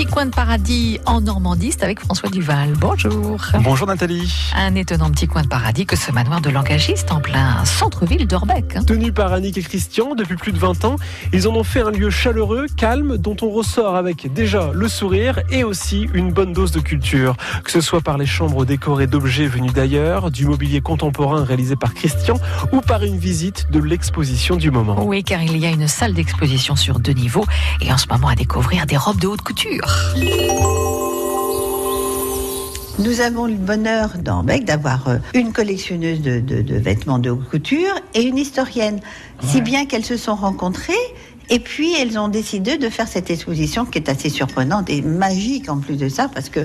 petit coin de paradis en Normandie, c'est avec François Duval. Bonjour. Bonjour Nathalie. Un étonnant petit coin de paradis que ce manoir de langagiste en plein centre-ville d'Orbec. hein. Tenu par Annick et Christian depuis plus de 20 ans, ils en ont fait un lieu chaleureux, calme, dont on ressort avec déjà le sourire et aussi une bonne dose de culture. Que ce soit par les chambres décorées d'objets venus d'ailleurs, du mobilier contemporain réalisé par Christian ou par une visite de l'exposition du moment. Oui, car il y a une salle d'exposition sur deux niveaux et en ce moment à découvrir des robes de haute couture. Nous avons le bonheur dans Bec d'avoir euh, une collectionneuse de, de- de vêtements de haute couture et une historienne. Si bien qu'elles se sont rencontrées et puis elles ont décidé de faire cette exposition qui est assez surprenante et magique en plus de ça parce que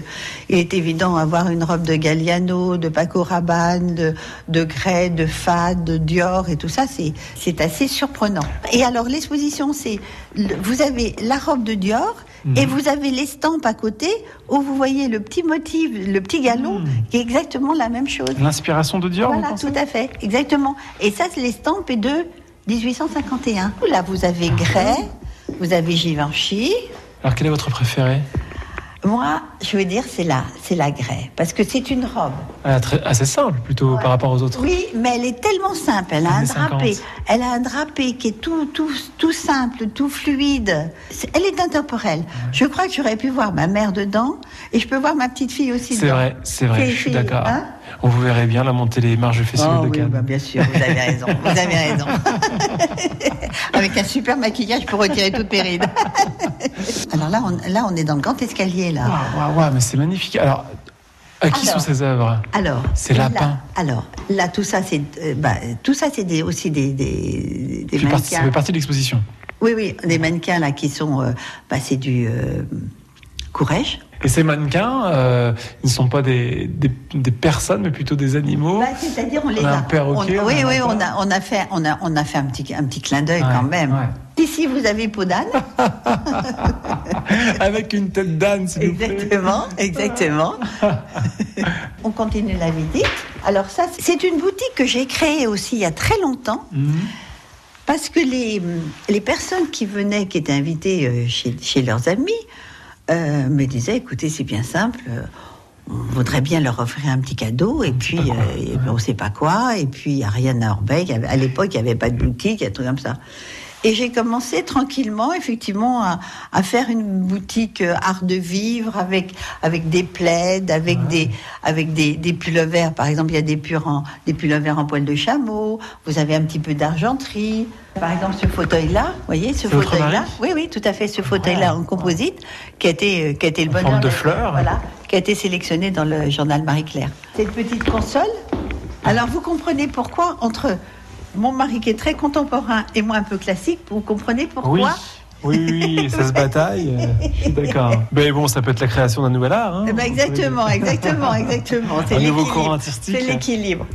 il est évident avoir une robe de Galliano, de Paco Rabanne, de, de Grey, de Fad, de Dior et tout ça, c'est assez surprenant. Et alors l'exposition, c'est vous avez la robe de Dior et vous avez l'estampe à côté où vous voyez le petit motif, le petit galon, qui est exactement la même chose. L'inspiration de Dior, Voilà, tout à fait, exactement. Et ça, c'est l'estampe est de 1851. Là, vous avez Gray, vous avez Givenchy. Alors quel est votre préféré? Moi, je veux dire, c'est la, c'est la Gray, parce que c'est une robe. Ah, très- Assez simple plutôt par rapport aux autres. Oui, mais elle est tellement simple. Elle a un drapé. 50. Elle a un drapé qui est tout, tout, tout simple, tout fluide. C'est- Elle est intemporelle. Je crois que j'aurais pu voir ma mère dedans et je peux voir ma petite fille aussi C'est dedans. vrai, c'est vrai, C'est- je suis d'accord. hein? On vous verrait bien la monter les marges festives Oh de oui, Cannes. bah, bien sûr, vous avez raison. Vous avez raison. Avec un super maquillage pour retirer toutes mes rides. Alors là, on, là, on est dans le grand escalier là. Waouh, waouh, mais c'est magnifique. Alors, à qui Alors. sont ces œuvres? Alors, C'est là- lapin. Alors, là, tout ça, c'est, euh, bah, tout ça, c'est des- aussi des, des, partie- Ça mannequins. fait partie de l'exposition. Oui, oui, des mannequins là qui sont, euh, bah, c'est du euh, courage. Et ces mannequins, euh, ils ne sont pas des, des, des personnes, mais plutôt des animaux. Bah, c'est-à-dire, on les On a a. un perroquet, on- on oui, a oui, on a, on a fait, on a, on a fait un petit, un petit clin d'œil Ouais, quand même. ouais. Ici, vous avez peau d'âne. Avec une tête d'âne, s'il vous plaît. Exactement, exactement. On continue la visite. Alors ça, c'est une boutique que j'ai créée aussi il y a très longtemps. Mhm. Parce que les, les personnes qui venaient, qui étaient invitées euh, chez, chez leurs amis, euh, me disaient, écoutez, c'est bien simple, on voudrait bien leur offrir un petit cadeau, et puis euh, on sait pas quoi, et puis il n'y rien à Orbeck. À l'époque, il n'y avait pas de boutique, il y a tout comme ça. Et j'ai commencé tranquillement, effectivement, à, à faire une boutique euh, art de vivre avec avec des plaids, avec des avec des, des pullovers. Par exemple, il y a des purs en, des pullovers en poil de chameau. Vous avez un petit peu d'argenterie. Par exemple, ce fauteuil-là, vous voyez, ce fauteuil-là. Oui, oui, tout à fait. Ce fauteuil-là en composite, qui a été euh, qui a été le En bonheur forme de d'être- fleur. Voilà, qui a été sélectionné dans le journal Marie-Claire. Cette petite console. Alors, vous comprenez pourquoi entre mon mari qui est très contemporain et moi un peu classique, vous comprenez pourquoi Oui. Oui, oui, ça se bataille. euh, Je suis d'accord. Mais bon, ça peut être la création d'un nouvel art. hein. Eh ben, exactement, exactement, exactement. Artistique. C'est l'équilibre.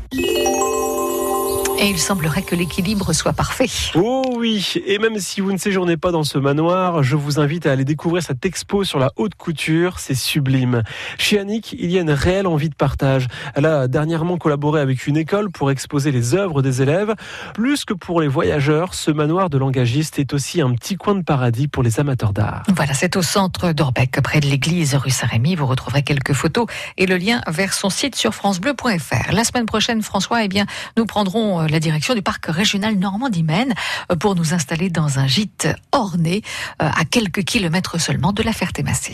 Et il semblerait que l'équilibre soit parfait. Oh oui, et même si vous ne séjournez pas dans ce manoir, je vous invite à aller découvrir cette expo sur la haute couture, c'est sublime. Chez Annick, il y a une réelle envie de partage. Elle a dernièrement collaboré avec une école pour exposer les œuvres des élèves. Plus que pour les voyageurs, ce manoir de langagiste est aussi un petit coin de paradis pour les amateurs d'art. Voilà, c'est au centre d'Orbec, près de l'église rue Saint-Rémy. Vous retrouverez quelques photos et le lien vers son site sur francebleu.fr. La semaine prochaine, François, eh bien, nous prendrons euh, la direction du parc régional Normandie-Maine euh, pour nous installer dans un gîte orné euh, à quelques kilomètres seulement de la Ferté-Massé.